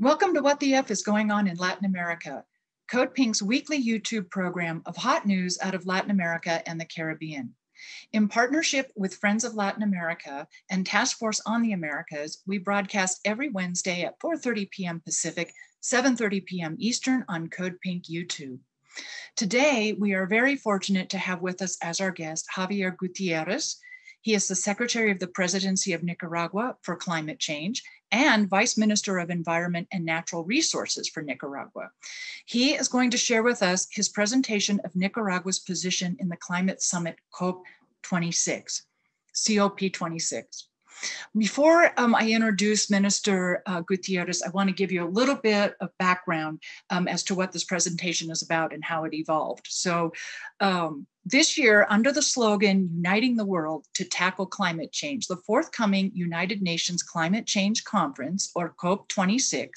Welcome to What the F is Going On in Latin America, Code Pink's weekly YouTube program of hot news out of Latin America and the Caribbean. In partnership with Friends of Latin America and Task Force on the Americas, we broadcast every Wednesday at 4.30 p.m. Pacific, 7.30 p.m. Eastern on Code Pink YouTube. Today, we are very fortunate to have with us as our guest Javier Gutierrez. He is the Secretary of the Presidency of Nicaragua for Climate Change and Vice Minister of Environment and Natural Resources for Nicaragua. He is going to share with us his presentation of Nicaragua's position in the Climate Summit COP26, COP26. Before um, I introduce Minister uh, Gutierrez, I want to give you a little bit of background um, as to what this presentation is about and how it evolved. So um, this year, under the slogan Uniting the World to Tackle Climate Change, the forthcoming United Nations Climate Change Conference, or COP26,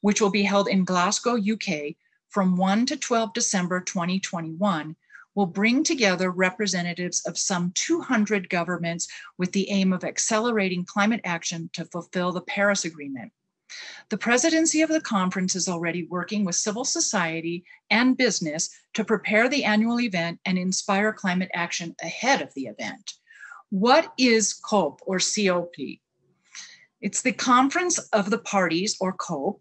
which will be held in Glasgow, UK, from 1 to 12 December 2021, will bring together representatives of some 200 governments with the aim of accelerating climate action to fulfill the Paris Agreement. The presidency of the conference is already working with civil society and business to prepare the annual event and inspire climate action ahead of the event. What is COP or COP? It's the Conference of the Parties, or COP,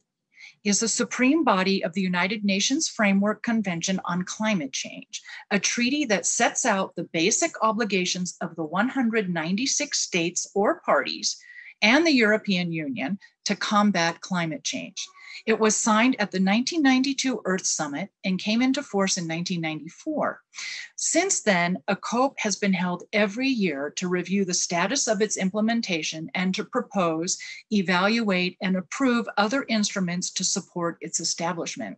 is the supreme body of the United Nations Framework Convention on Climate Change, a treaty that sets out the basic obligations of the 196 states or parties and the European Union to combat climate change. It was signed at the 1992 Earth Summit and came into force in 1994. Since then, a COP has been held every year to review the status of its implementation and to propose, evaluate, and approve other instruments to support its establishment.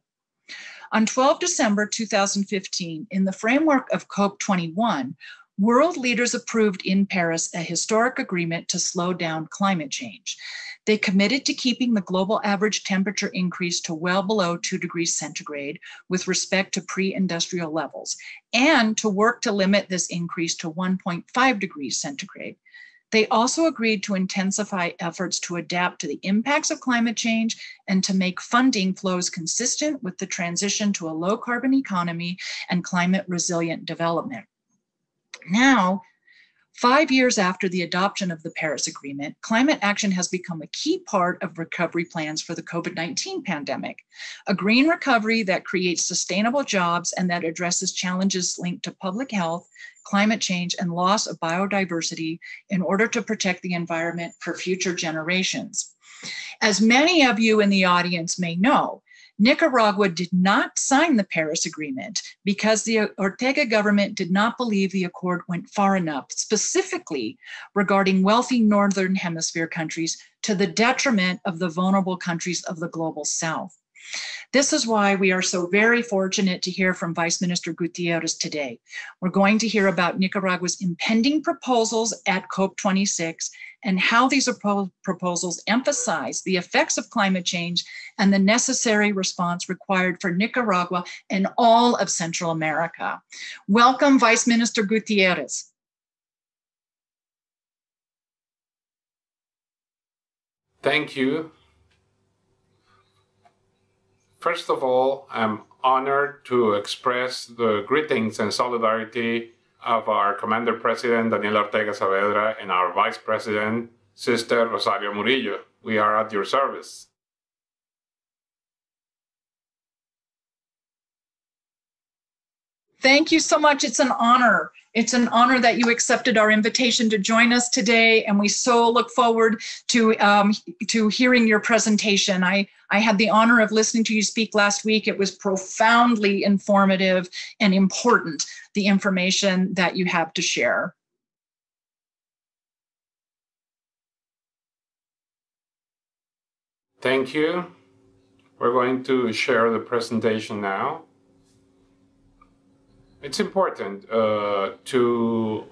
On 12 December 2015, in the framework of COP21, world leaders approved in Paris a historic agreement to slow down climate change. They committed to keeping the global average temperature increase to well below 2 degrees centigrade with respect to pre industrial levels, and to work to limit this increase to 1.5 degrees centigrade. They also agreed to intensify efforts to adapt to the impacts of climate change and to make funding flows consistent with the transition to a low carbon economy and climate resilient development. Now, Five years after the adoption of the Paris Agreement, climate action has become a key part of recovery plans for the COVID 19 pandemic. A green recovery that creates sustainable jobs and that addresses challenges linked to public health, climate change, and loss of biodiversity in order to protect the environment for future generations. As many of you in the audience may know, Nicaragua did not sign the Paris Agreement because the Ortega government did not believe the accord went far enough, specifically regarding wealthy Northern Hemisphere countries to the detriment of the vulnerable countries of the global South. This is why we are so very fortunate to hear from Vice Minister Gutierrez today. We're going to hear about Nicaragua's impending proposals at COP26 and how these proposals emphasize the effects of climate change and the necessary response required for Nicaragua and all of Central America. Welcome, Vice Minister Gutierrez. Thank you. First of all, I'm honored to express the greetings and solidarity of our Commander President Daniel Ortega Saavedra and our Vice President, Sister Rosario Murillo. We are at your service. Thank you so much. It's an honor. It's an honor that you accepted our invitation to join us today, and we so look forward to um, to hearing your presentation. I I had the honor of listening to you speak last week. It was profoundly informative and important. The information that you have to share. Thank you. We're going to share the presentation now it's important uh, to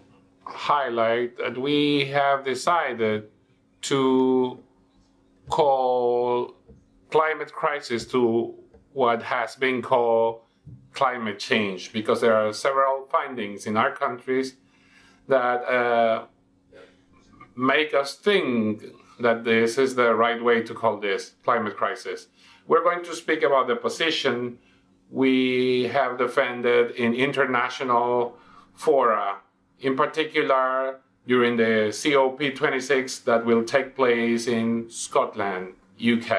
highlight that we have decided to call climate crisis to what has been called climate change because there are several findings in our countries that uh, make us think that this is the right way to call this climate crisis. We're going to speak about the position we have defended in international fora, in particular during the COP26 that will take place in Scotland, UK.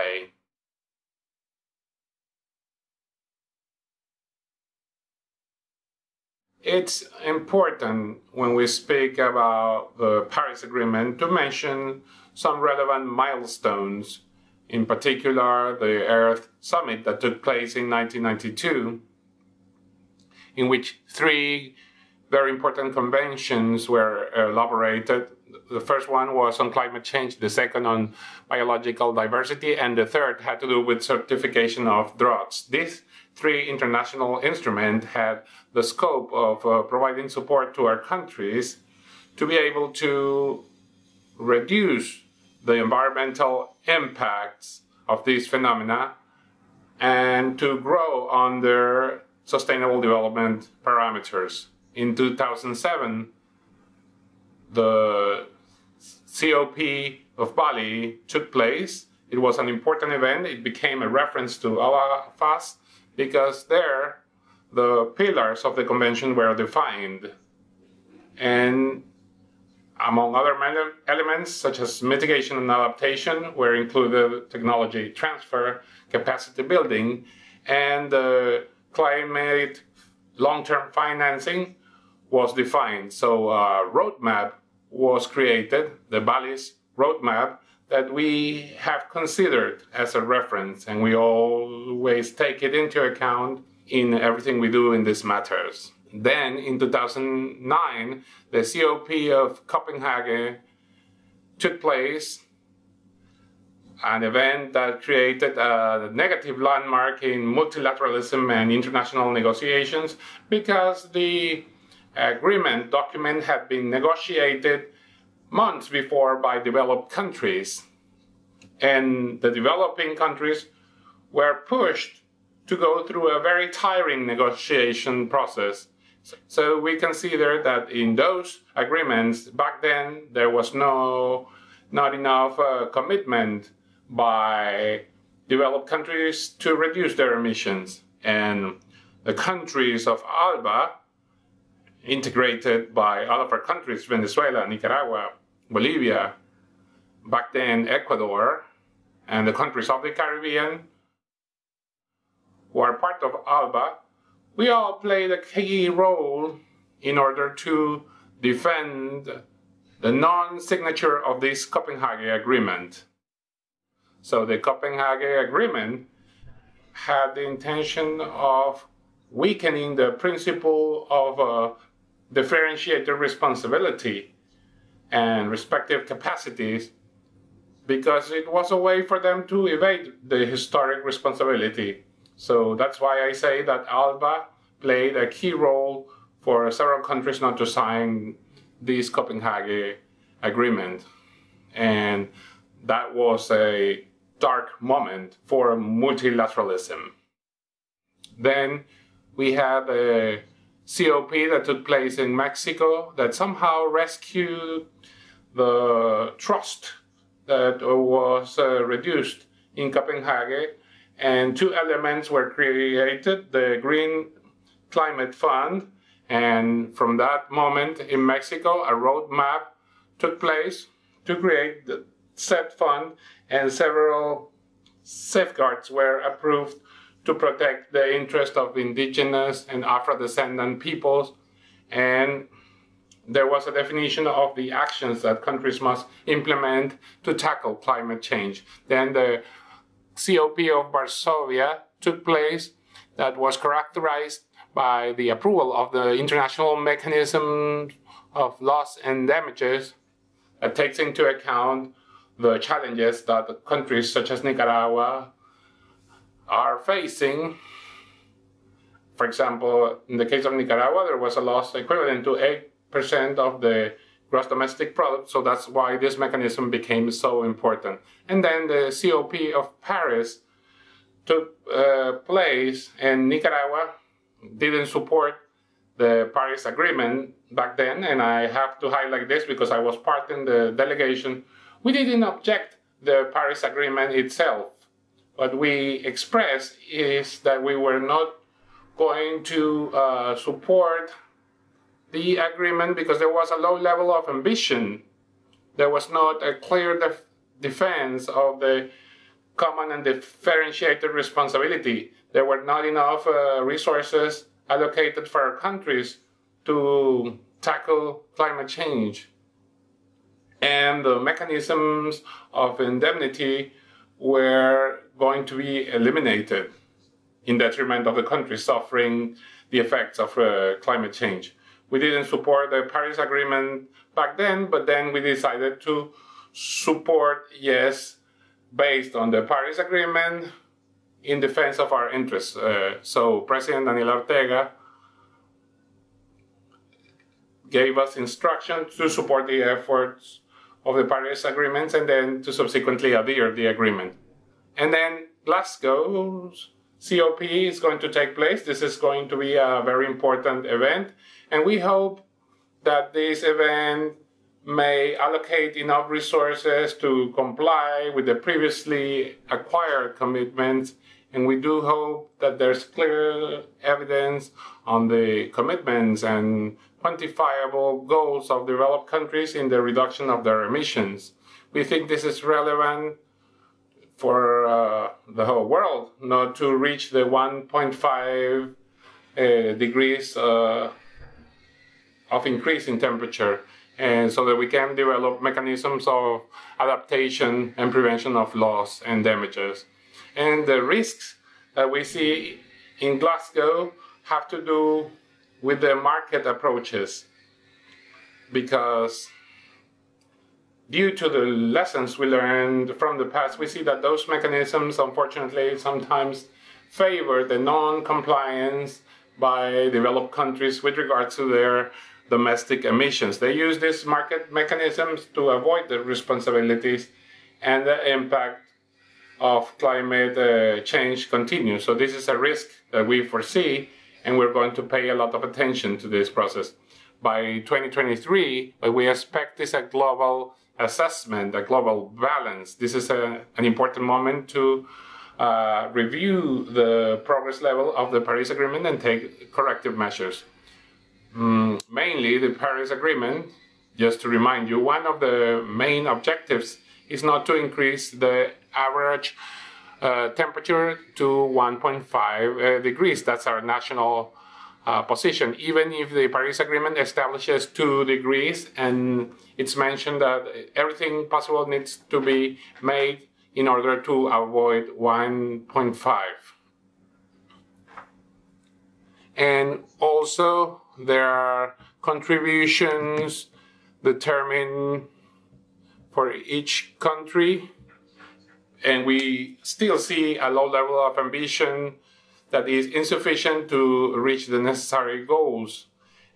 It's important when we speak about the Paris Agreement to mention some relevant milestones, in particular the Earth Summit that took place in 1992, in which three very important conventions were elaborated. The first one was on climate change, the second on biological diversity, and the third had to do with desertification of drugs. These three international instruments had the scope of uh, providing support to our countries to be able to reduce the environmental impacts of these phenomena and to grow under sustainable development parameters. In 2007, the COP of Bali took place. It was an important event. It became a reference to of us because there the pillars of the convention were defined. And among other elements, such as mitigation and adaptation, were included technology transfer, capacity building, and uh, climate long-term financing was defined. So a roadmap was created, the Bali's roadmap, that we have considered as a reference, and we always take it into account in everything we do in these matters. Then in 2009, the COP of Copenhagen took place, an event that created a negative landmark in multilateralism and international negotiations because the agreement document had been negotiated months before by developed countries. And the developing countries were pushed to go through a very tiring negotiation process. So we consider that in those agreements back then there was no not enough uh, commitment by developed countries to reduce their emissions. And the countries of ALBA integrated by all of our countries Venezuela, Nicaragua, Bolivia, back then Ecuador, and the countries of the Caribbean who are part of ALBA, we all played a key role in order to defend the non-signature of this Copenhagen Agreement. So the Copenhagen Agreement had the intention of weakening the principle of uh, differentiated responsibility and respective capacities because it was a way for them to evade the historic responsibility. So that's why I say that ALBA played a key role for several countries not to sign this Copenhagen agreement. And that was a dark moment for multilateralism. Then we had a COP that took place in Mexico that somehow rescued the trust that was uh, reduced in Copenhagen. And two elements were created the Green Climate Fund. And from that moment in Mexico, a roadmap took place to create the said fund, and several safeguards were approved to protect the interest of indigenous and Afro-descendant peoples. And there was a definition of the actions that countries must implement to tackle climate change. Then the COP of Varsovia took place that was characterized by the approval of the international mechanism of loss and damages that takes into account the challenges that countries such as Nicaragua, are facing. For example, in the case of Nicaragua, there was a loss equivalent to 8% of the gross domestic product, so that's why this mechanism became so important. And then the COP of Paris took uh, place, and Nicaragua didn't support the Paris Agreement back then, and I have to highlight this because I was part in the delegation We didn't object the Paris Agreement itself. What we expressed is that we were not going to uh, support the agreement because there was a low level of ambition. There was not a clear def defense of the common and differentiated responsibility. There were not enough uh, resources allocated for countries to tackle climate change. And the mechanisms of indemnity were going to be eliminated in detriment of the countries suffering the effects of uh, climate change. We didn't support the Paris Agreement back then, but then we decided to support, yes, based on the Paris Agreement in defense of our interests. Uh, so President Daniel Ortega gave us instructions to support the efforts of the Paris Agreement and then to subsequently adhere the agreement. And then Glasgow's COP is going to take place. This is going to be a very important event. And we hope that this event may allocate enough resources to comply with the previously acquired commitments. And we do hope that there's clear evidence on the commitments and quantifiable goals of developed countries in the reduction of their emissions. We think this is relevant for uh, the whole world, not to reach the 1.5 uh, degrees uh, of increase in temperature, and so that we can develop mechanisms of adaptation and prevention of loss and damages. And the risks that we see in Glasgow have to do with the market approaches because due to the lessons we learned from the past, we see that those mechanisms, unfortunately, sometimes favor the non-compliance by developed countries with regards to their domestic emissions. They use these market mechanisms to avoid the responsibilities and the impact of climate uh, change continues. So this is a risk that we foresee and we're going to pay a lot of attention to this process. By 2023, we expect this a global assessment, a global balance. This is a, an important moment to uh, review the progress level of the Paris Agreement and take corrective measures. Mm, mainly, the Paris Agreement, just to remind you, one of the main objectives is not to increase the average uh, temperature to 1.5 uh, degrees. That's our national uh, position. Even if the Paris Agreement establishes 2 degrees and it's mentioned that everything possible needs to be made in order to avoid 1.5. And also, there are contributions determined for each country and we still see a low level of ambition that is insufficient to reach the necessary goals.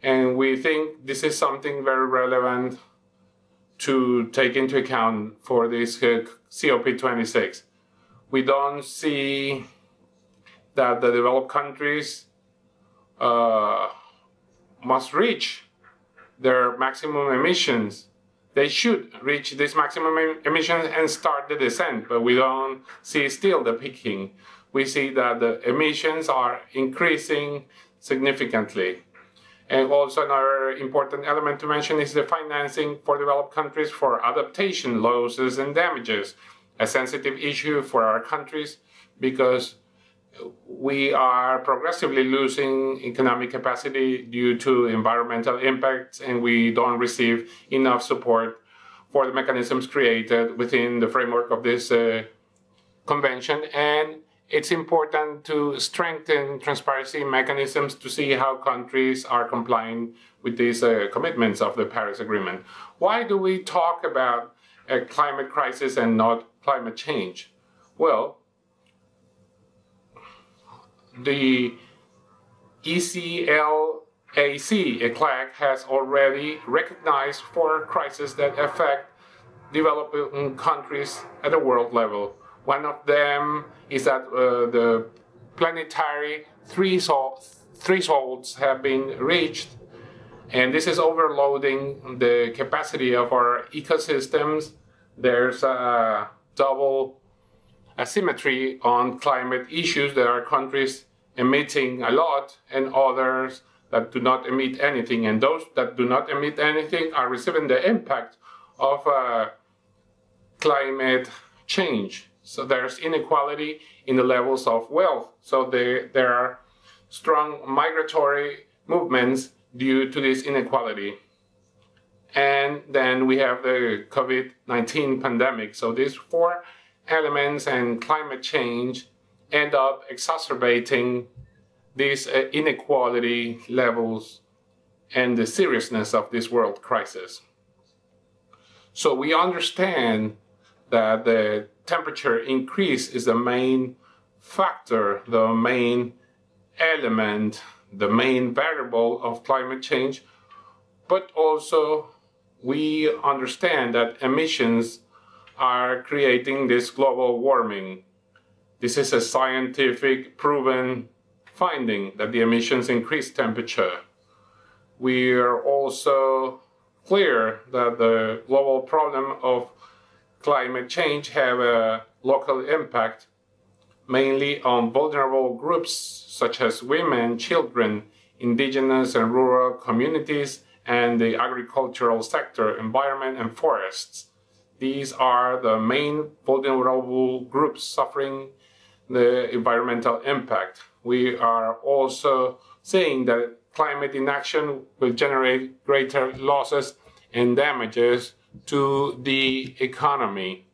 And we think this is something very relevant to take into account for this COP26. We don't see that the developed countries uh, must reach their maximum emissions they should reach this maximum emissions and start the descent, but we don't see still the peaking. We see that the emissions are increasing significantly. And also another important element to mention is the financing for developed countries for adaptation losses and damages, a sensitive issue for our countries because we are progressively losing economic capacity due to environmental impacts, and we don't receive enough support for the mechanisms created within the framework of this uh, convention. And it's important to strengthen transparency mechanisms to see how countries are complying with these uh, commitments of the Paris Agreement. Why do we talk about a climate crisis and not climate change? Well, the ECLAC, ECLAC has already recognized four crises that affect developing countries at a world level. One of them is that uh, the planetary thresholds have been reached, and this is overloading the capacity of our ecosystems there's a double asymmetry on climate issues. There are countries emitting a lot and others that do not emit anything. And those that do not emit anything are receiving the impact of uh, climate change. So there's inequality in the levels of wealth. So they, there are strong migratory movements due to this inequality. And then we have the COVID 19 pandemic. So these four elements and climate change end up exacerbating these uh, inequality levels and the seriousness of this world crisis. So we understand that the temperature increase is the main factor, the main element, the main variable of climate change, but also we understand that emissions are creating this global warming. This is a scientific proven finding that the emissions increase temperature. We are also clear that the global problem of climate change have a local impact mainly on vulnerable groups such as women, children, indigenous and rural communities, and the agricultural sector, environment, and forests. These are the main vulnerable groups suffering the environmental impact. We are also saying that climate inaction will generate greater losses and damages to the economy.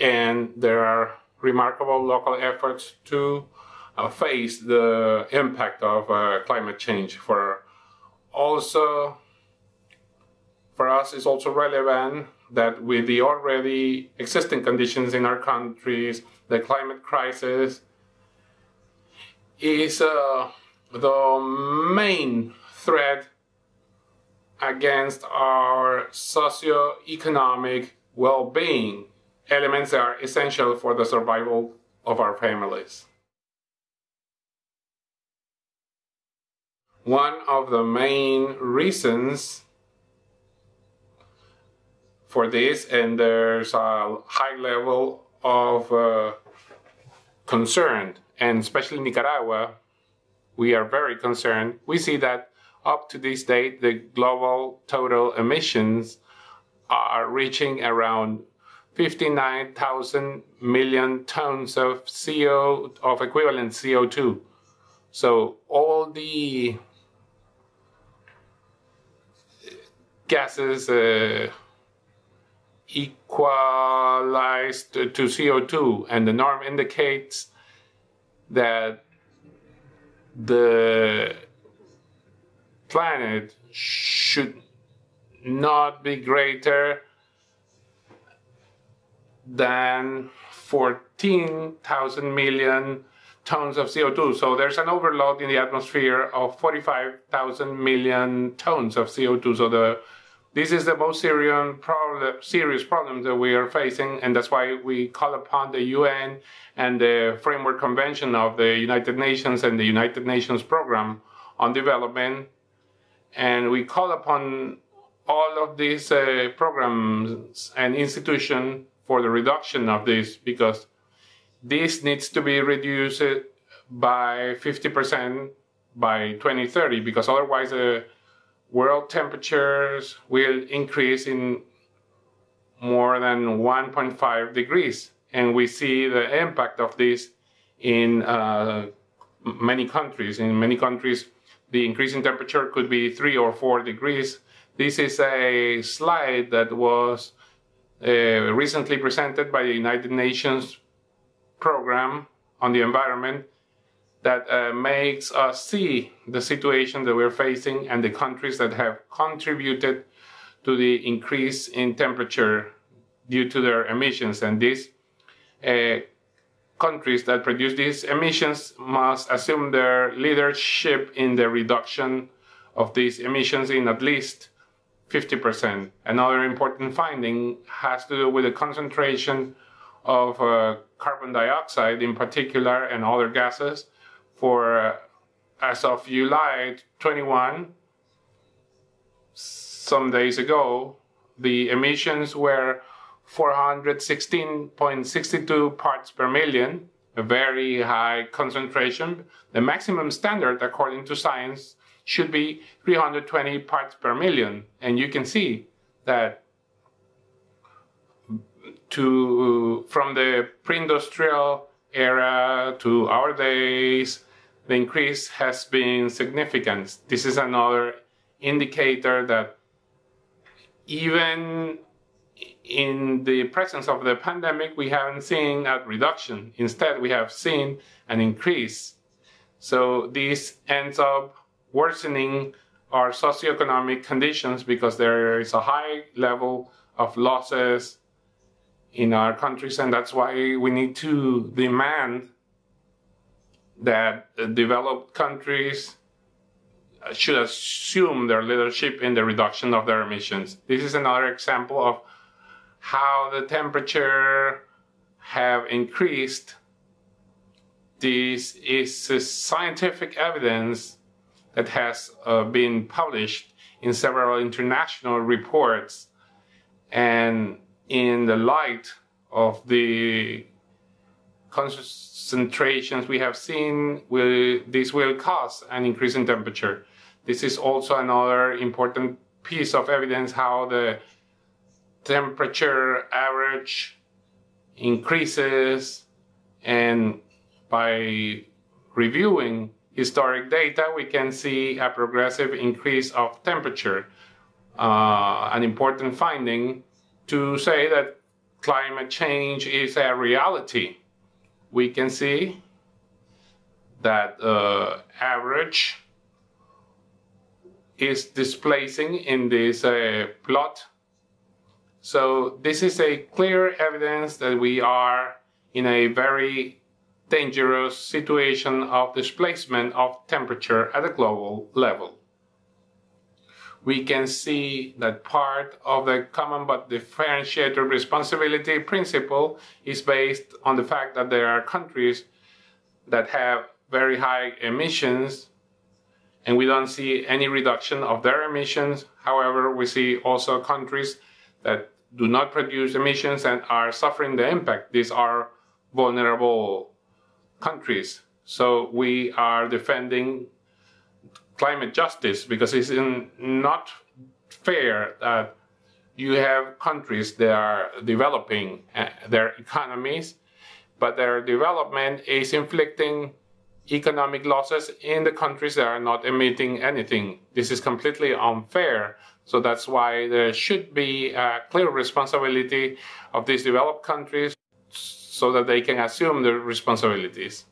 And there are remarkable local efforts to uh, face the impact of uh, climate change. For also, for us, it's also relevant that with the already existing conditions in our countries, the climate crisis is uh, the main threat against our socio-economic well-being, elements that are essential for the survival of our families. One of the main reasons for this, and there's a high level of uh, concern, and especially in Nicaragua, we are very concerned. We see that up to this date, the global total emissions are reaching around 59,000 million tons of CO of equivalent CO2. So all the gases uh, equalized to CO2, and the norm indicates that the planet should not be greater than 14,000 million tons of CO2. So there's an overload in the atmosphere of 45,000 million tons of CO2. So the this is the most serious problem, serious problem that we are facing, and that's why we call upon the UN and the Framework Convention of the United Nations and the United Nations Program on Development, and we call upon all of these uh, programs and institutions for the reduction of this because this needs to be reduced by 50% by 2030 because otherwise uh, world temperatures will increase in more than 1.5 degrees. And we see the impact of this in uh, many countries. In many countries, the increase in temperature could be three or four degrees. This is a slide that was uh, recently presented by the United Nations program on the environment that uh, makes us see the situation that we're facing and the countries that have contributed to the increase in temperature due to their emissions. And these uh, countries that produce these emissions must assume their leadership in the reduction of these emissions in at least 50%. Another important finding has to do with the concentration of uh, carbon dioxide in particular and other gases for uh, as of July 21, some days ago, the emissions were 416.62 parts per million, a very high concentration. The maximum standard, according to science, should be 320 parts per million. And you can see that to from the pre-industrial era to our days, the increase has been significant. This is another indicator that even in the presence of the pandemic, we haven't seen a reduction. Instead, we have seen an increase. So this ends up worsening our socioeconomic conditions because there is a high level of losses in our countries, and that's why we need to demand that developed countries should assume their leadership in the reduction of their emissions. This is another example of how the temperature have increased. This is scientific evidence that has uh, been published in several international reports. And in the light of the concentrations we have seen, will, this will cause an increase in temperature. This is also another important piece of evidence how the temperature average increases and by reviewing historic data we can see a progressive increase of temperature uh, an important finding to say that climate change is a reality we can see that uh, average is displacing in this uh, plot. So this is a clear evidence that we are in a very dangerous situation of displacement of temperature at a global level. We can see that part of the common but differentiated responsibility principle is based on the fact that there are countries that have very high emissions and we don't see any reduction of their emissions. However, we see also countries that do not produce emissions and are suffering the impact. These are vulnerable countries. So we are defending climate justice because it's not fair that you have countries that are developing uh, their economies, but their development is inflicting economic losses in the countries that are not emitting anything. This is completely unfair. So that's why there should be a clear responsibility of these developed countries so that they can assume their responsibilities.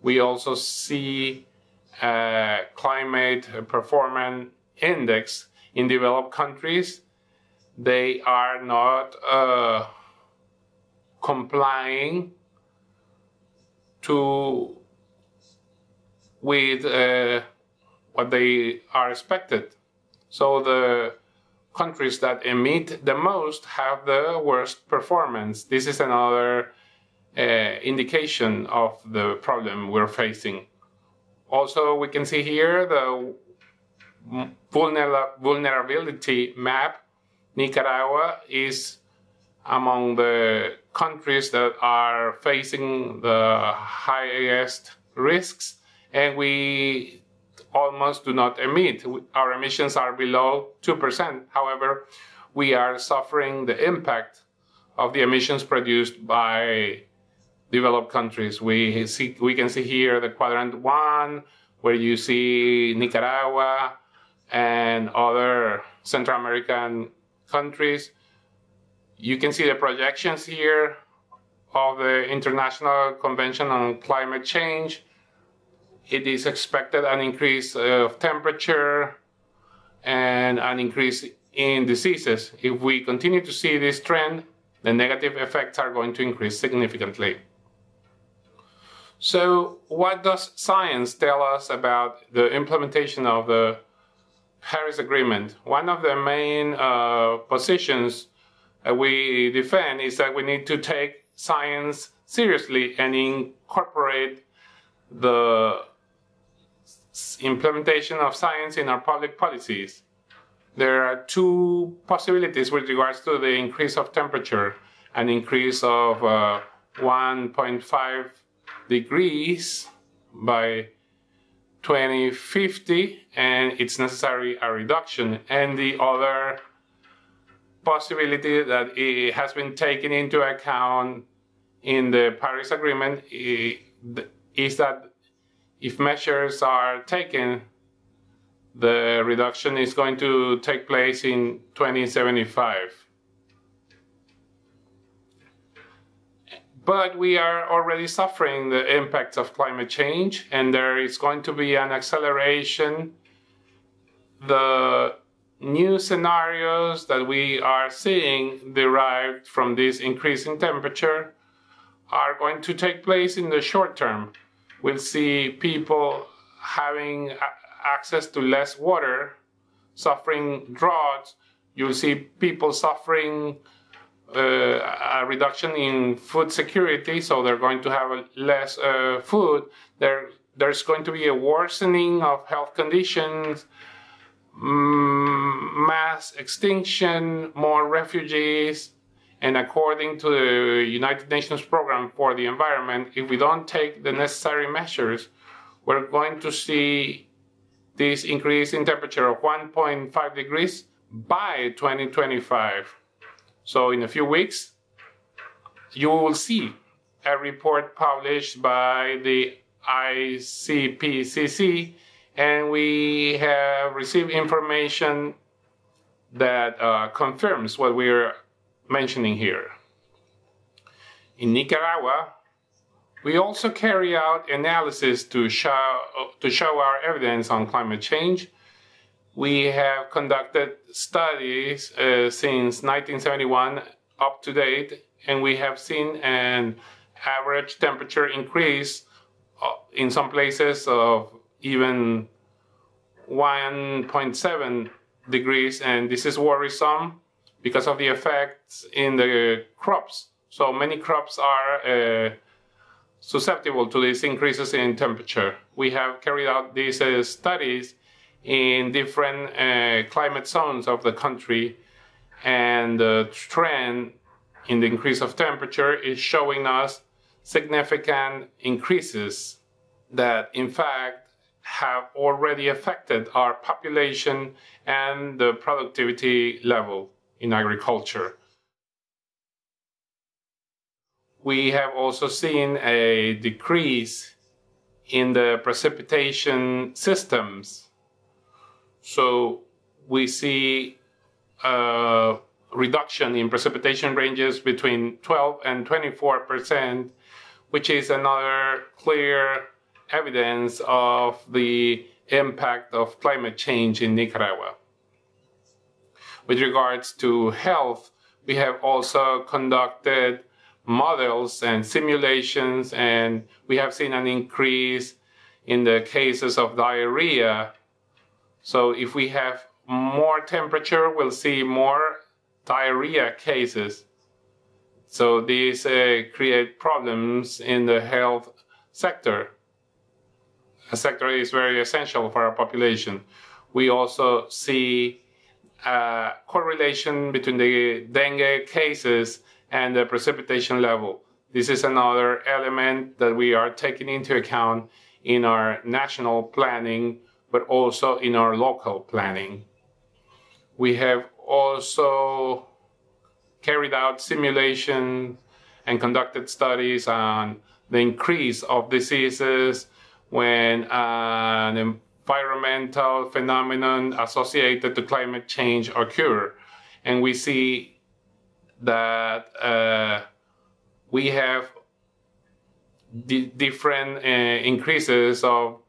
We also see a climate performance index in developed countries. They are not uh, complying to with uh, what they are expected. So the countries that emit the most have the worst performance. This is another uh, indication of the problem we're facing. Also, we can see here the vulnerability map. Nicaragua is among the countries that are facing the highest risks, and we almost do not emit. Our emissions are below 2%. However, we are suffering the impact of the emissions produced by developed countries. We see we can see here the quadrant one, where you see Nicaragua and other Central American countries you can see the projections here of the International Convention on Climate Change. It is expected an increase of temperature and an increase in diseases. If we continue to see this trend, the negative effects are going to increase significantly. So, what does science tell us about the implementation of the Paris Agreement? One of the main uh, positions we defend is that we need to take science seriously and incorporate the implementation of science in our public policies. there are two possibilities with regards to the increase of temperature an increase of uh, 1.5 degrees by 2050 and it's necessary a reduction and the other possibility that it has been taken into account in the Paris Agreement is that if measures are taken, the reduction is going to take place in 2075. But we are already suffering the impacts of climate change, and there is going to be an acceleration. The new scenarios that we are seeing derived from this increase in temperature are going to take place in the short term. We'll see people having access to less water, suffering droughts. You'll see people suffering uh, a reduction in food security, so they're going to have less uh, food. There, there's going to be a worsening of health conditions, mm, mass extinction, more refugees, and according to the United Nations Program for the Environment, if we don't take the necessary measures, we're going to see this increase in temperature of 1.5 degrees by 2025. So in a few weeks, you will see a report published by the IPCC, and we have received information that uh, confirms what we're mentioning here. In Nicaragua, we also carry out analysis to show, to show our evidence on climate change. We have conducted studies uh, since 1971 up to date, and we have seen an average temperature increase uh, in some places of even 1.7 degrees, and this is worrisome because of the effects in the crops. So many crops are uh, susceptible to these increases in temperature. We have carried out these uh, studies in different uh, climate zones of the country, and the trend in the increase of temperature is showing us significant increases that, in fact, have already affected our population and the productivity level in agriculture. We have also seen a decrease in the precipitation systems. So we see a reduction in precipitation ranges between 12 and 24 percent, which is another clear evidence of the impact of climate change in Nicaragua. With regards to health, we have also conducted models and simulations, and we have seen an increase in the cases of diarrhea. So if we have more temperature, we'll see more diarrhea cases. So these uh, create problems in the health sector. A sector is very essential for our population. We also see uh, correlation between the dengue cases and the precipitation level. This is another element that we are taking into account in our national planning, but also in our local planning. We have also carried out simulations and conducted studies on the increase of diseases when an environmental phenomenon associated to climate change occur. And we see that uh, we have different uh, increases of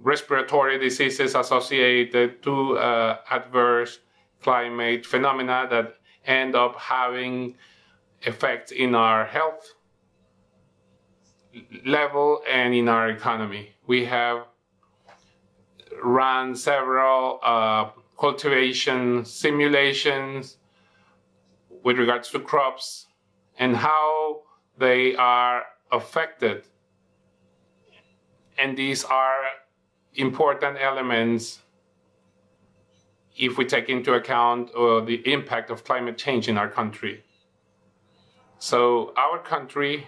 respiratory diseases associated to uh, adverse climate phenomena that end up having effects in our health level and in our economy. We have run several uh, cultivation simulations with regards to crops and how they are affected. And these are important elements if we take into account uh, the impact of climate change in our country. So our country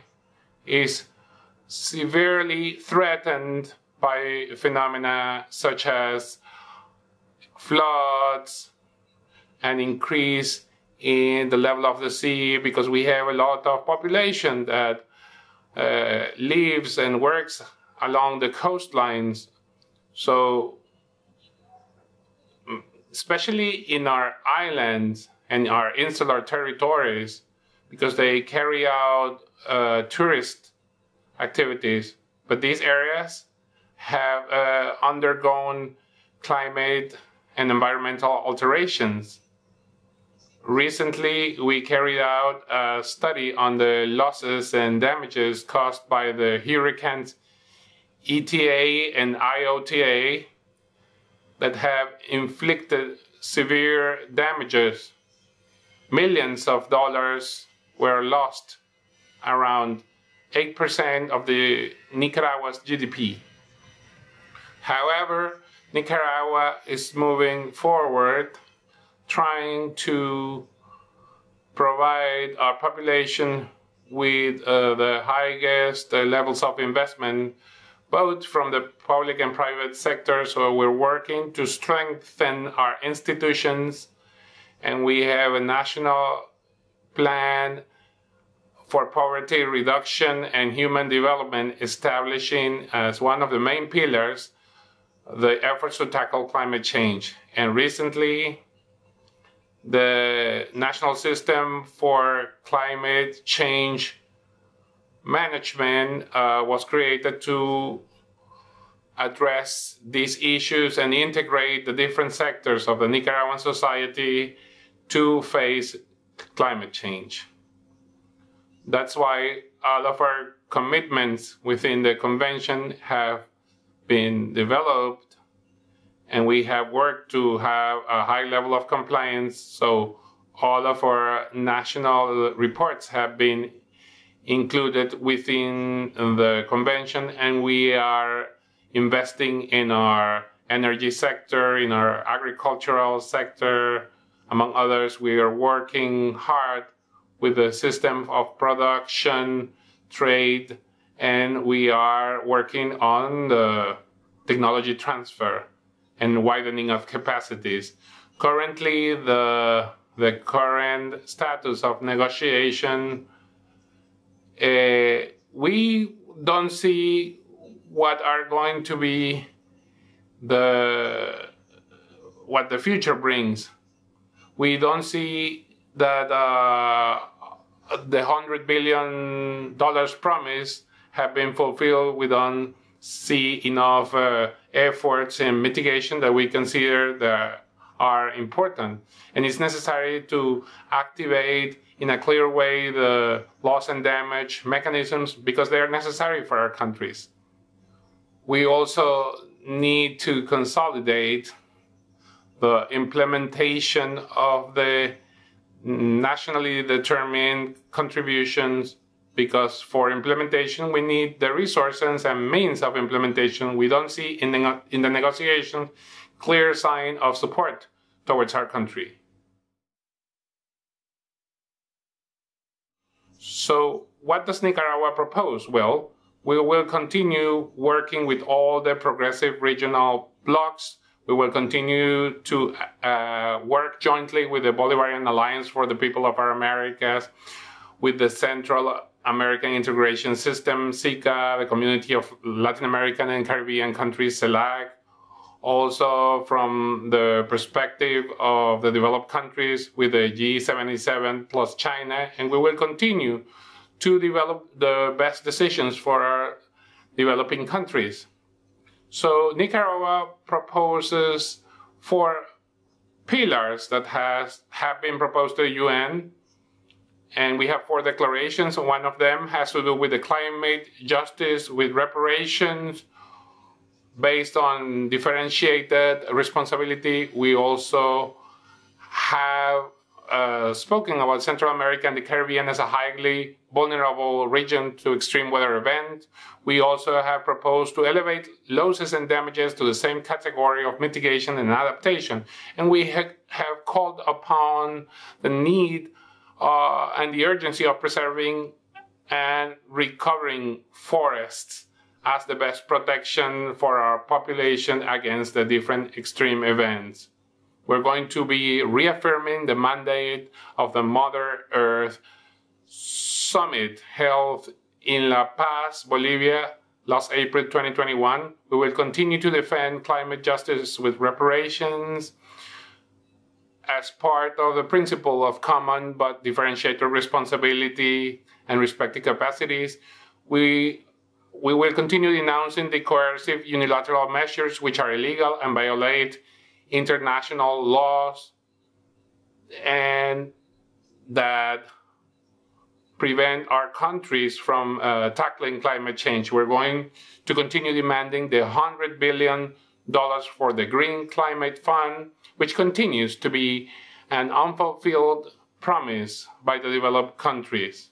is severely threatened by phenomena such as floods, an increase in the level of the sea because we have a lot of population that uh, lives and works along the coastlines. So, especially in our islands and our insular territories, because they carry out uh, tourist activities, but these areas have uh, undergone climate and environmental alterations. Recently, we carried out a study on the losses and damages caused by the hurricanes ETA and IOTA that have inflicted severe damages. Millions of dollars were lost, around 8% of the Nicaragua's GDP. However, Nicaragua is moving forward trying to provide our population with uh, the highest uh, levels of investment, both from the public and private sector. So we're working to strengthen our institutions, and we have a national plan for poverty reduction and human development, establishing as one of the main pillars the efforts to tackle climate change. And recently, the National System for Climate Change Management uh, was created to address these issues and integrate the different sectors of the Nicaraguan society to face climate change. That's why all of our commitments within the convention have been developed and we have worked to have a high level of compliance. So all of our national reports have been included within the convention, and we are investing in our energy sector, in our agricultural sector, among others. We are working hard with the system of production, trade, and we are working on the technology transfer and widening of capacities. Currently, the the current status of negotiation, uh, we don't see what are going to be the what the future brings. We don't see that uh, the hundred billion dollars promise have been fulfilled. We don't see enough uh, efforts and mitigation that we consider that are important. And it's necessary to activate in a clear way the loss and damage mechanisms because they are necessary for our countries. We also need to consolidate the implementation of the nationally determined contributions because for implementation we need the resources and means of implementation. We don't see in the, in the negotiations clear sign of support towards our country. So what does Nicaragua propose? Well, we will continue working with all the progressive regional blocs. We will continue to uh, work jointly with the Bolivarian Alliance for the People of Our Americas, with the Central American Integration System, SICA, the Community of Latin American and Caribbean Countries, CELAC, also from the perspective of the developed countries with the G77 plus China, and we will continue to develop the best decisions for our developing countries. So Nicaragua proposes four pillars that has have been proposed to the UN and we have four declarations. One of them has to do with the climate justice, with reparations based on differentiated responsibility. We also have uh, spoken about Central America and the Caribbean as a highly vulnerable region to extreme weather events. We also have proposed to elevate losses and damages to the same category of mitigation and adaptation. And we ha- have called upon the need uh, and the urgency of preserving and recovering forests as the best protection for our population against the different extreme events. We're going to be reaffirming the mandate of the Mother Earth Summit held in La Paz, Bolivia, last April 2021. We will continue to defend climate justice with reparations as part of the principle of common but differentiated responsibility and respective capacities. We we will continue denouncing the coercive unilateral measures which are illegal and violate international laws and that prevent our countries from uh, tackling climate change. We're going to continue demanding the $100 billion for the Green Climate Fund, which continues to be an unfulfilled promise by the developed countries.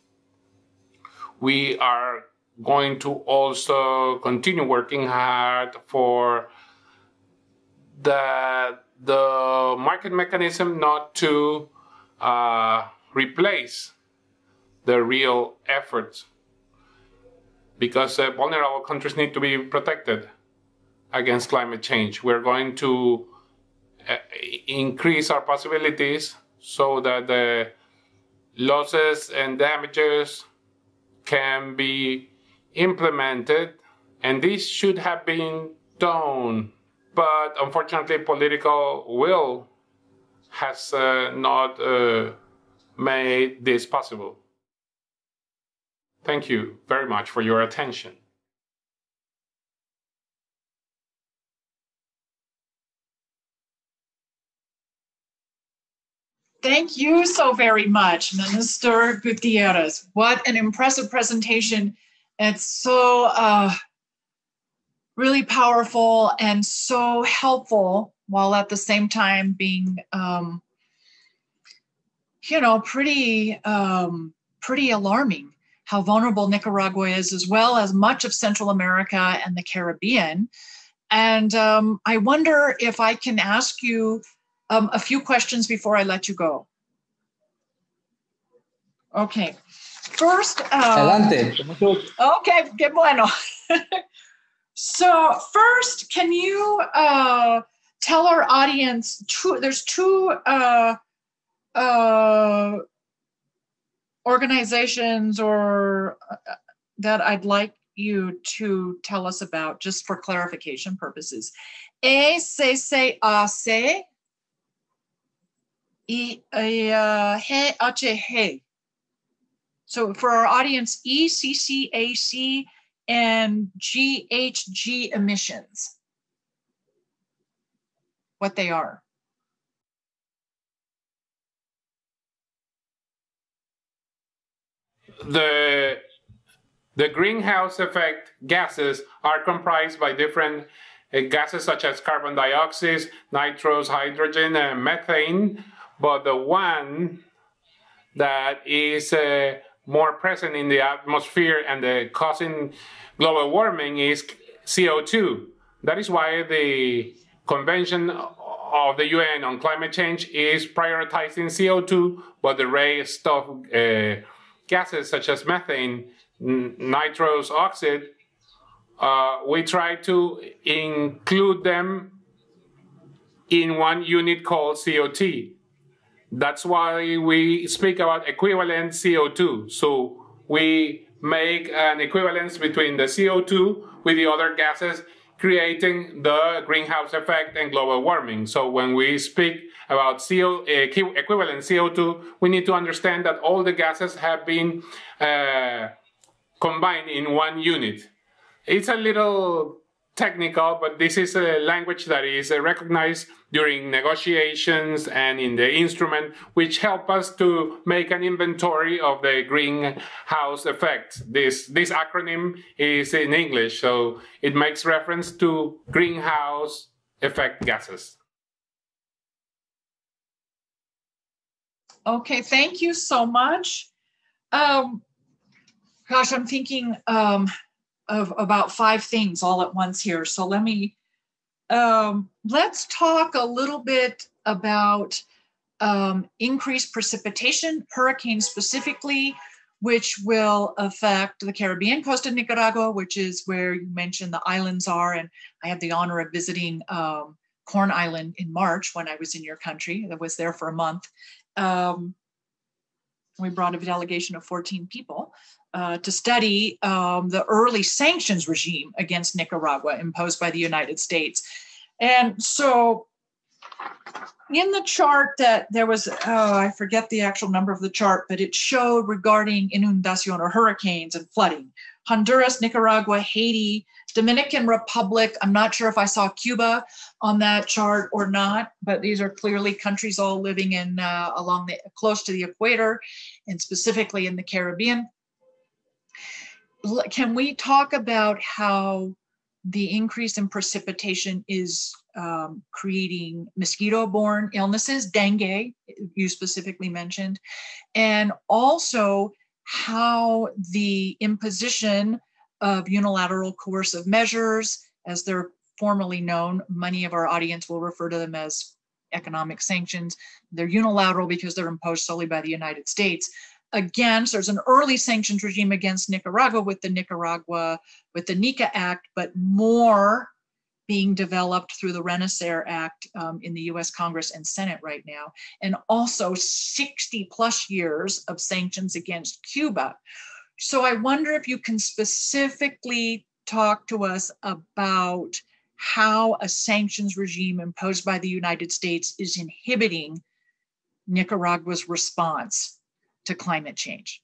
We are going to also continue working hard for the the market mechanism not to uh, replace the real efforts because uh, vulnerable countries need to be protected against climate change. We're going to increase our possibilities so that the losses and damages can be implemented, and this should have been done but unfortunately, political will has uh, not uh, made this possible. Thank you very much for your attention. Thank you so very much, Minister Gutierrez. What an impressive presentation. It's so uh, really powerful and so helpful while at the same time being um, you know pretty um, pretty alarming how vulnerable nicaragua is as well as much of central america and the caribbean and um, i wonder if i can ask you um, a few questions before i let you go okay first um, Adelante. okay qué bueno So first, can you uh, tell our audience two? There's two uh, uh, organizations or uh, that I'd like you to tell us about, just for clarification purposes. ECCAC y uh, GHG. So for our audience, ECCAC and GHG emissions, what they are. The, the greenhouse effect gases are comprised by different uh, gases such as carbon dioxide, nitrous, hydrogen, and methane, but the one that is uh, more present in the atmosphere and the causing global warming is CO2. That is why the Convention of the UN on climate change is prioritizing CO2, but the rest of uh, gases such as methane, nitrous oxide, uh, we try to include them in one unit called COT. That's why we speak about equivalent CO2. So we make an equivalence between the CO2 with the other gases, creating the greenhouse effect and global warming. So when we speak about CO, equivalent CO2, we need to understand that all the gases have been uh, combined in one unit. It's a little technical, but this is a language that is recognized during negotiations and in the instrument, which help us to make an inventory of the greenhouse effect. This, this acronym is in English, so it makes reference to greenhouse effect gases. Okay, thank you so much. Um, gosh, I'm thinking um, of about five things all at once here. So let me um, let's talk a little bit about um, increased precipitation, hurricanes specifically, which will affect the Caribbean coast of Nicaragua, which is where you mentioned the islands are. And I had the honor of visiting um, Corn Island in March when I was in your country. I was there for a month. Um, we brought a delegation of 14 people uh, to study um, the early sanctions regime against Nicaragua imposed by the United States. And so in the chart that there was, oh, I forget the actual number of the chart, but it showed regarding inundation or hurricanes and flooding. Honduras, Nicaragua, Haiti, Dominican Republic. I'm not sure if I saw Cuba on that chart or not, but these are clearly countries all living in uh, along the close to the equator, and specifically in the Caribbean. Can we talk about how the increase in precipitation is um, creating mosquito borne illnesses, dengue, you specifically mentioned, and also how the imposition of unilateral coercive measures, as they're formally known, many of our audience will refer to them as economic sanctions. They're unilateral because they're imposed solely by the United States. Again, so there's an early sanctions regime against Nicaragua with the Nicaragua, with the NICA Act, but more being developed through the Renacer Act um, in the US Congress and Senate right now, and also 60 plus years of sanctions against Cuba. So I wonder if you can specifically talk to us about how a sanctions regime imposed by the United States is inhibiting Nicaragua's response to climate change.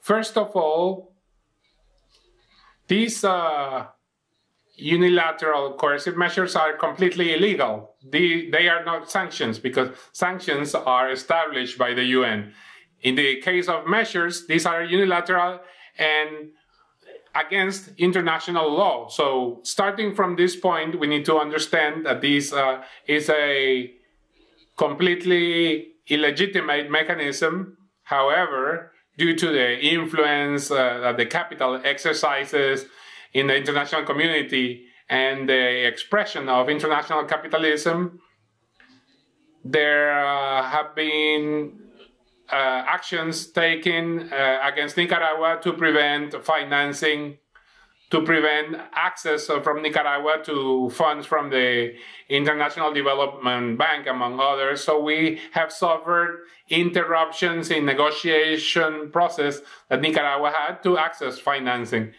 First of all, these uh, unilateral coercive measures are completely illegal. They, they are not sanctions because sanctions are established by the UN. In the case of measures, these are unilateral and against international law. So, starting from this point, we need to understand that this uh, is a completely illegitimate mechanism. However, due to the influence uh, that the capital exercises in the international community and the expression of international capitalism, there uh, have been actions taken uh, against Nicaragua to prevent financing, to prevent access from Nicaragua to funds from the International Development Bank, among others. So we have suffered interruptions in negotiation process that Nicaragua had to access financing.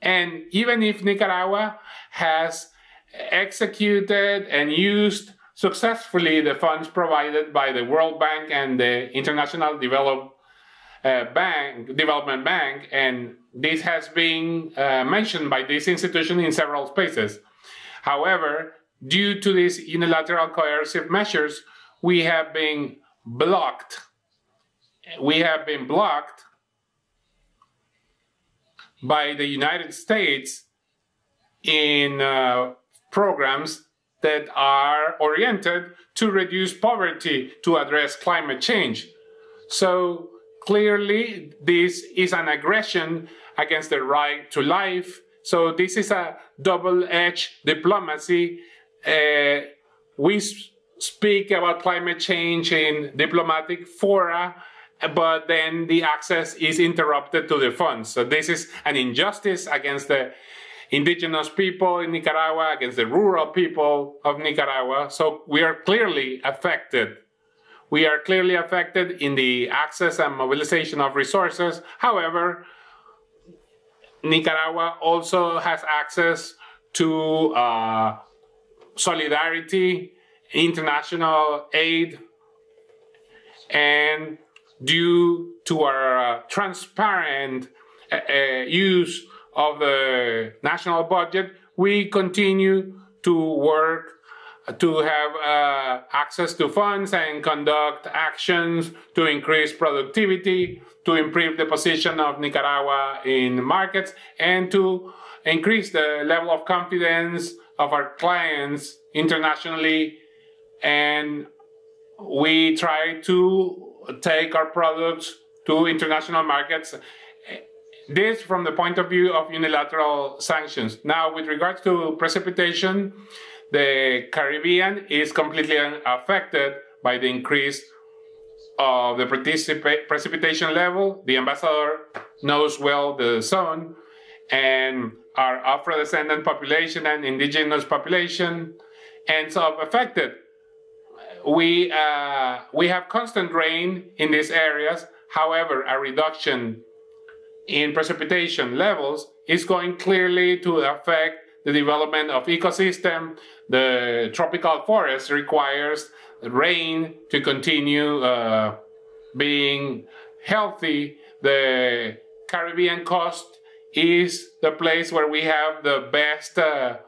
And even if Nicaragua has executed and used successfully the funds provided by the World Bank and the International Develop, uh, Bank, Development Bank, and this has been uh, mentioned by this institution in several spaces. However, due to these unilateral coercive measures, we have been blocked. We have been blocked by the United States in uh, programs that are oriented to reduce poverty to address climate change. So clearly, this is an aggression against the right to life. So this is a double-edged diplomacy. Uh, we speak about climate change in diplomatic fora, but then the access is interrupted to the funds. So this is an injustice against the indigenous people in Nicaragua, against the rural people of Nicaragua. So we are clearly affected. We are clearly affected in the access and mobilization of resources. However, Nicaragua also has access to uh, solidarity, international aid, and due to our uh, transparent uh, uh, use of the national budget, we continue to work to have uh, access to funds and conduct actions to increase productivity, to improve the position of Nicaragua in markets, and to increase the level of confidence of our clients internationally. And we try to take our products to international markets. This from the point of view of unilateral sanctions. Now, with regards to precipitation, the Caribbean is completely unaffected by the increase of the precipitation level. The ambassador knows well the zone, and our Afro-descendant population and indigenous population ends up affected. We, uh, we have constant rain in these areas. However, a reduction in precipitation levels is going clearly to affect the development of ecosystem. The tropical forest requires rain to continue uh, being healthy. The Caribbean coast is the place where we have the best uh,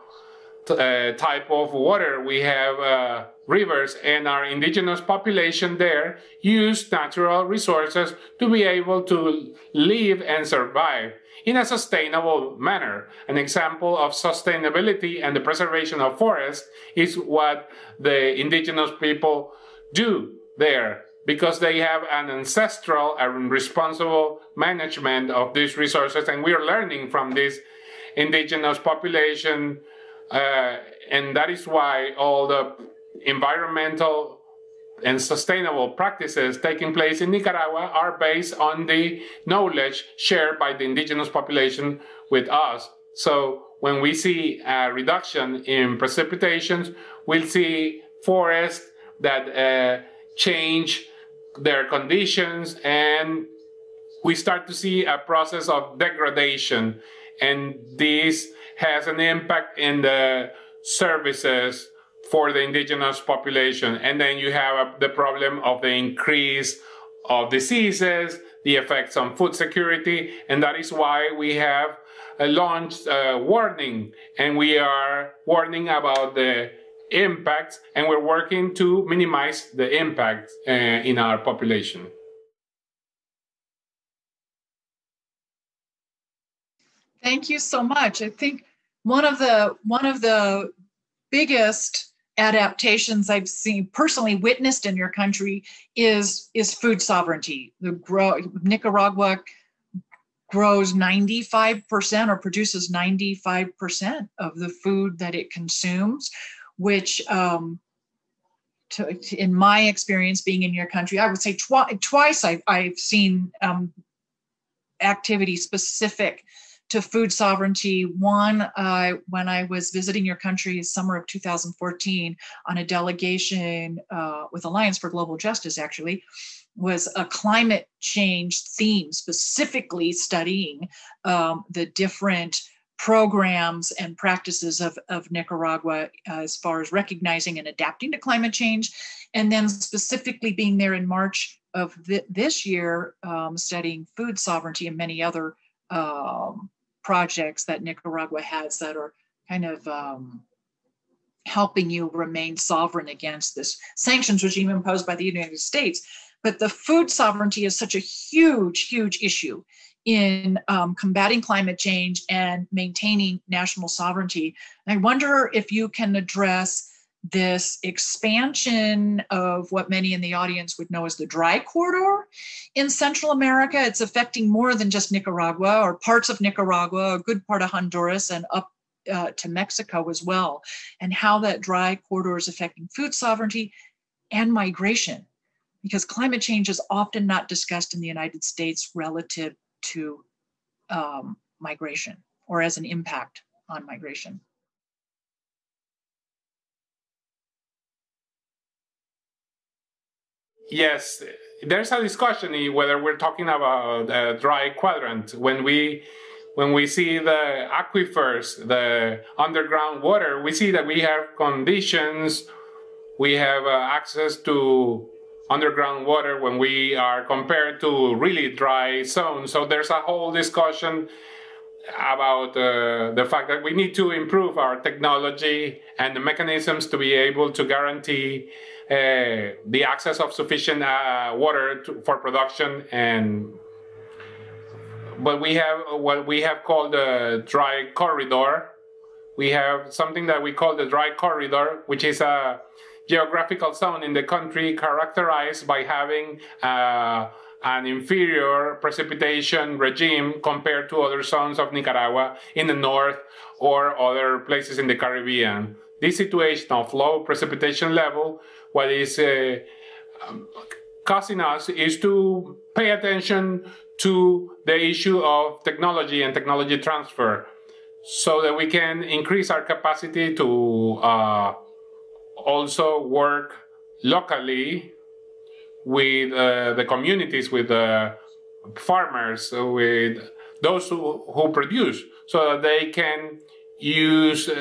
uh, type of water. We have uh, rivers, and our indigenous population there use natural resources to be able to live and survive in a sustainable manner. An example of sustainability and the preservation of forests is what the indigenous people do there because they have an ancestral and responsible management of these resources and we're learning from this indigenous population uh, and that is why all the environmental and sustainable practices taking place in Nicaragua are based on the knowledge shared by the indigenous population with us. So when we see a reduction in precipitations, we'll see forests that uh, change their conditions and we start to see a process of degradation and this has an impact in the services for the indigenous population. And then you have the problem of the increase of diseases, the effects on food security, and that is why we have uh, launched a warning, and we are warning about the impacts, and we're working to minimize the impact uh, in our population. Thank you so much. I think one of the one of the biggest adaptations I've seen personally witnessed in your country is is food sovereignty. The grow Nicaragua grows 95% or produces 95% of the food that it consumes, which um, to, in my experience being in your country, I would say twi- twice I've, I've seen um, activity specific to food sovereignty. One, uh, when I was visiting your country summer of 2014 on a delegation uh, with Alliance for Global Justice, actually, was a climate change theme, specifically studying um, the different programs and practices of, of Nicaragua uh, as far as recognizing and adapting to climate change. And then specifically being there in March of th- this year, um, studying food sovereignty and many other um, projects that Nicaragua has that are kind of um, helping you remain sovereign against this sanctions regime imposed by the United States. But the food sovereignty is such a huge, huge issue in um, combating climate change and maintaining national sovereignty. I wonder if you can address this expansion of what many in the audience would know as the dry corridor in Central America. It's affecting more than just Nicaragua or parts of Nicaragua, a good part of Honduras, and up uh, to Mexico as well, and how that dry corridor is affecting food sovereignty and migration. Because climate change is often not discussed in the United States relative to um, migration or as an impact on migration. Yes, there's a discussion whether we're talking about a dry quadrant when we when we see the aquifers, the underground water, we see that we have conditions, we have uh, access to underground water when we are compared to really dry zones. So there's a whole discussion about uh, the fact that we need to improve our technology and the mechanisms to be able to guarantee the access of sufficient uh, water to, for production and but we have what we have called the dry corridor. We have something that we call the dry corridor which is a geographical zone in the country characterized by having uh, an inferior precipitation regime compared to other zones of Nicaragua in the north or other places in the Caribbean. This situation of low precipitation level, what is uh, um, causing us is to pay attention to the issue of technology and technology transfer so that we can increase our capacity to uh, also work locally with uh, the communities, with the farmers, with those who, who produce, so that they can use uh,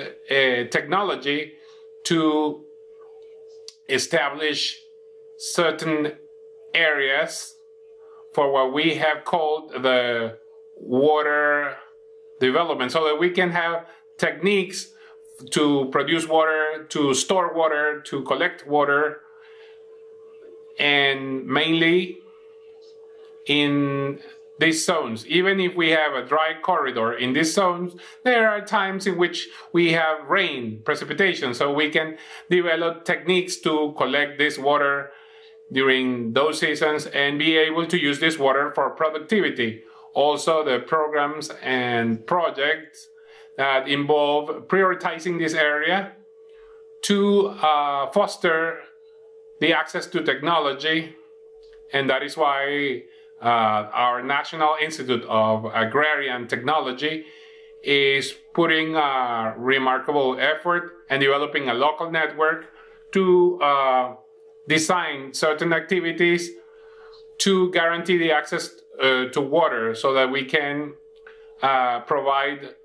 technology to establish certain areas for what we have called the water development, so that we can have techniques to produce water, to store water, to collect water, and mainly in these zones. Even if we have a dry corridor in these zones, there are times in which we have rain, precipitation, so we can develop techniques to collect this water during those seasons and be able to use this water for productivity. Also, the programs and projects that involve prioritizing this area to uh, foster the access to technology, and that is why uh, our National Institute of Agrarian Technology is putting a remarkable effort and developing a local network to uh, design certain activities to guarantee the access uh, to water so that we can uh, provide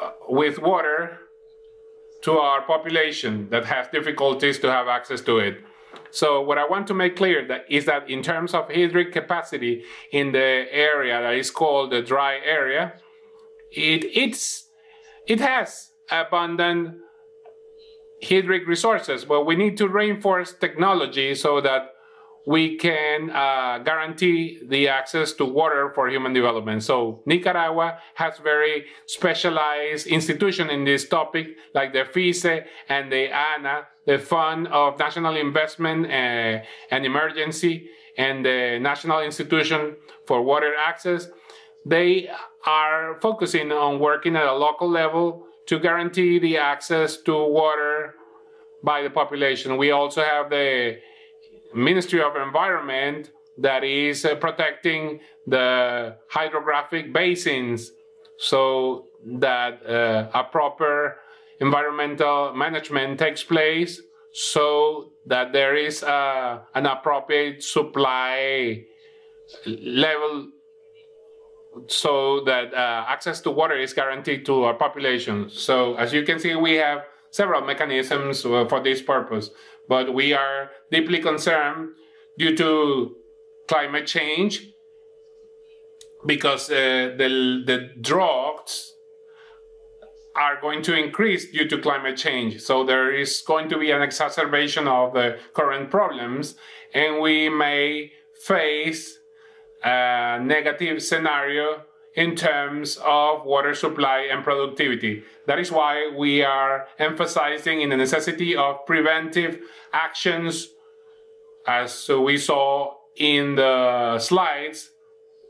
uh, with water to our population that has difficulties to have access to it. So what I want to make clear that is that in terms of hydric capacity in the area that is called the dry area, it it's it has abundant hydric resources, but we need to reinforce technology so that we can uh, guarantee the access to water for human development. So Nicaragua has very specialized institution in this topic, like the FISE and the ANA, the Fund of National Investment uh, and Emergency, and the National Institution for Water Access. They are focusing on working at a local level to guarantee the access to water by the population. We also have the Ministry of Environment that is uh, protecting the hydrographic basins so that uh, a proper environmental management takes place so that there is uh, an appropriate supply level so that uh, access to water is guaranteed to our population. So as you can see, we have several mechanisms uh, for this purpose but we are deeply concerned due to climate change because uh, the, the droughts are going to increase due to climate change. So there is going to be an exacerbation of the current problems, and we may face a negative scenario in terms of water supply and productivity. That is why we are emphasizing in the necessity of preventive actions. As we saw in the slides,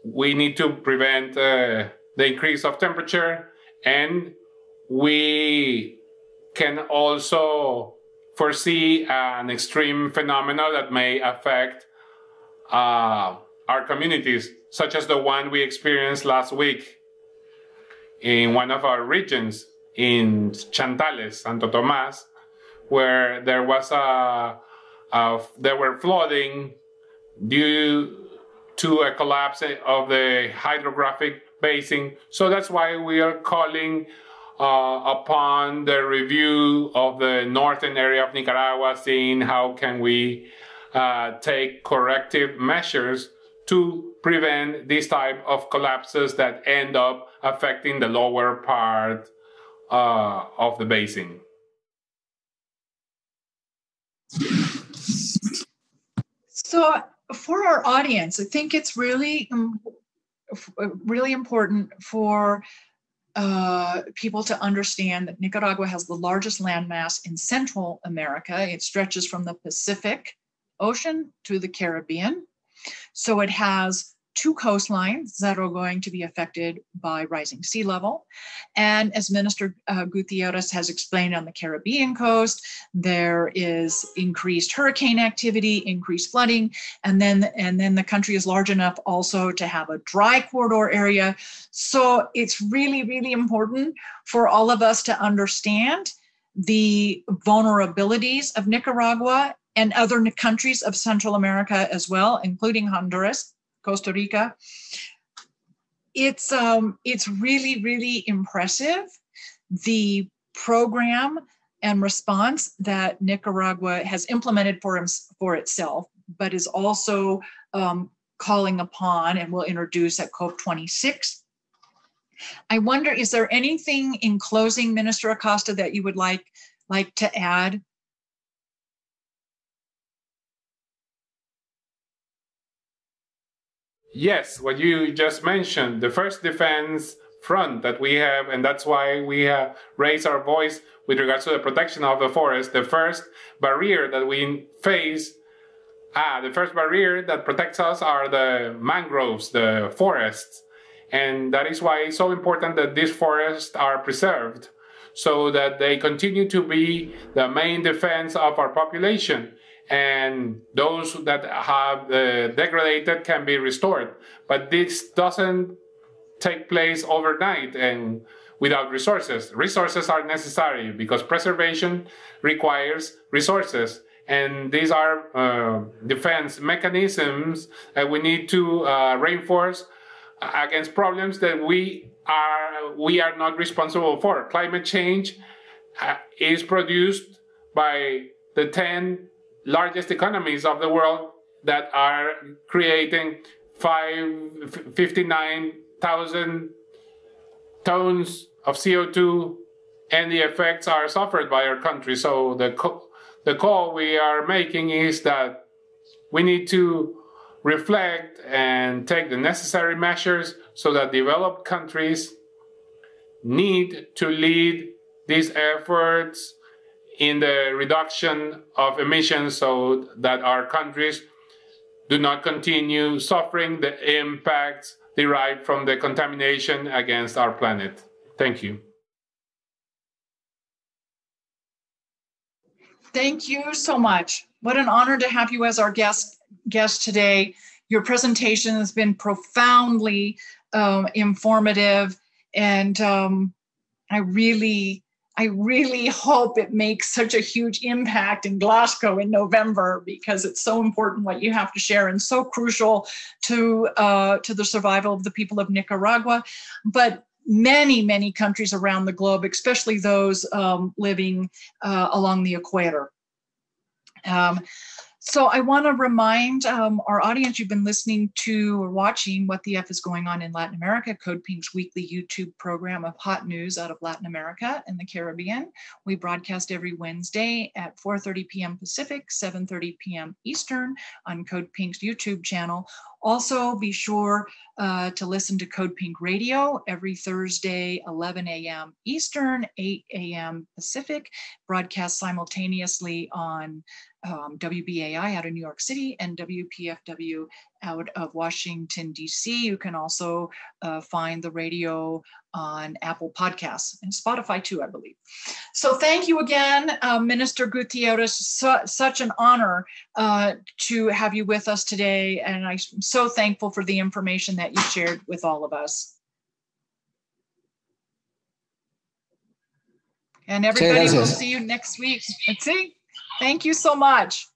we need to prevent uh, the increase of temperature and we can also foresee an extreme phenomena that may affect uh, our communities such as the one we experienced last week in one of our regions in Chontales, Santo Tomas, where there was a, a there were flooding due to a collapse of the hydrographic basin. So that's why we are calling uh, upon the review of the northern area of Nicaragua, seeing how can we uh, take corrective measures to prevent this type of collapses that end up affecting the lower part uh, of the basin. So, for our audience, I think it's really, um, really important for uh, people to understand that Nicaragua has the largest landmass in Central America. It stretches from the Pacific Ocean to the Caribbean. So it has two coastlines that are going to be affected by rising sea level. And as Minister uh, Gutierrez has explained on the Caribbean coast, there is increased hurricane activity, increased flooding, and then and then the country is large enough also to have a dry corridor area. So it's really really important for all of us to understand the vulnerabilities of Nicaragua and other countries of Central America as well, including Honduras Costa Rica. It's um, it's really really impressive the program and response that Nicaragua has implemented for for itself, but is also um, calling upon and will introduce at COP26. I wonder, is there anything in closing, Minister Acosta, that you would like like to add Yes, what you just mentioned, the first defense front that we have, and that's why we have raised our voice with regards to the protection of the forest. The first barrier that we face, ah, the first barrier that protects us are the mangroves, the forests. And that is why it's so important that these forests are preserved so that they continue to be the main defense of our population and those that have uh, degraded can be restored. But this doesn't take place overnight and without resources. Resources are necessary because preservation requires resources. And these are uh, defense mechanisms that we need to uh, reinforce against problems that we are we are not responsible for. Climate change uh, is produced by the 10 largest economies of the world that are creating 59,000 tons of CO2 and the effects are suffered by our country. So the, co- the call we are making is that we need to reflect and take the necessary measures so that developed countries need to lead these efforts in the reduction of emissions so that our countries do not continue suffering the impacts derived from the contamination against our planet. Thank you. Thank you so much. What an honor to have you as our guest guest today. Your presentation has been profoundly um, informative, and um, I really I really hope it makes such a huge impact in Glasgow in November because it's so important what you have to share and so crucial to uh, to the survival of the people of Nicaragua. But many, many countries around the globe, especially those um, living uh, along the equator. Um, so I want to remind um, our audience you've been listening to or watching What the F is Going On in Latin America, Code Pink's weekly YouTube program of hot news out of Latin America and the Caribbean. We broadcast every Wednesday at 4.30 p.m. Pacific, 7.30 p.m. Eastern on Code Pink's YouTube channel. Also, be sure uh, to listen to Code Pink Radio every Thursday, 11 a.m. Eastern, 8 a.m. Pacific, broadcast simultaneously on um, WBAI out of New York City and WPFW out of Washington, D.C. You can also uh, find the radio on Apple Podcasts and Spotify too, I believe. So thank you again, uh, Minister Gutierrez. So, such an honor uh, to have you with us today. And I'm so thankful for the information that you shared with all of us. And everybody, we'll see you next week. Let's see. Thank you so much.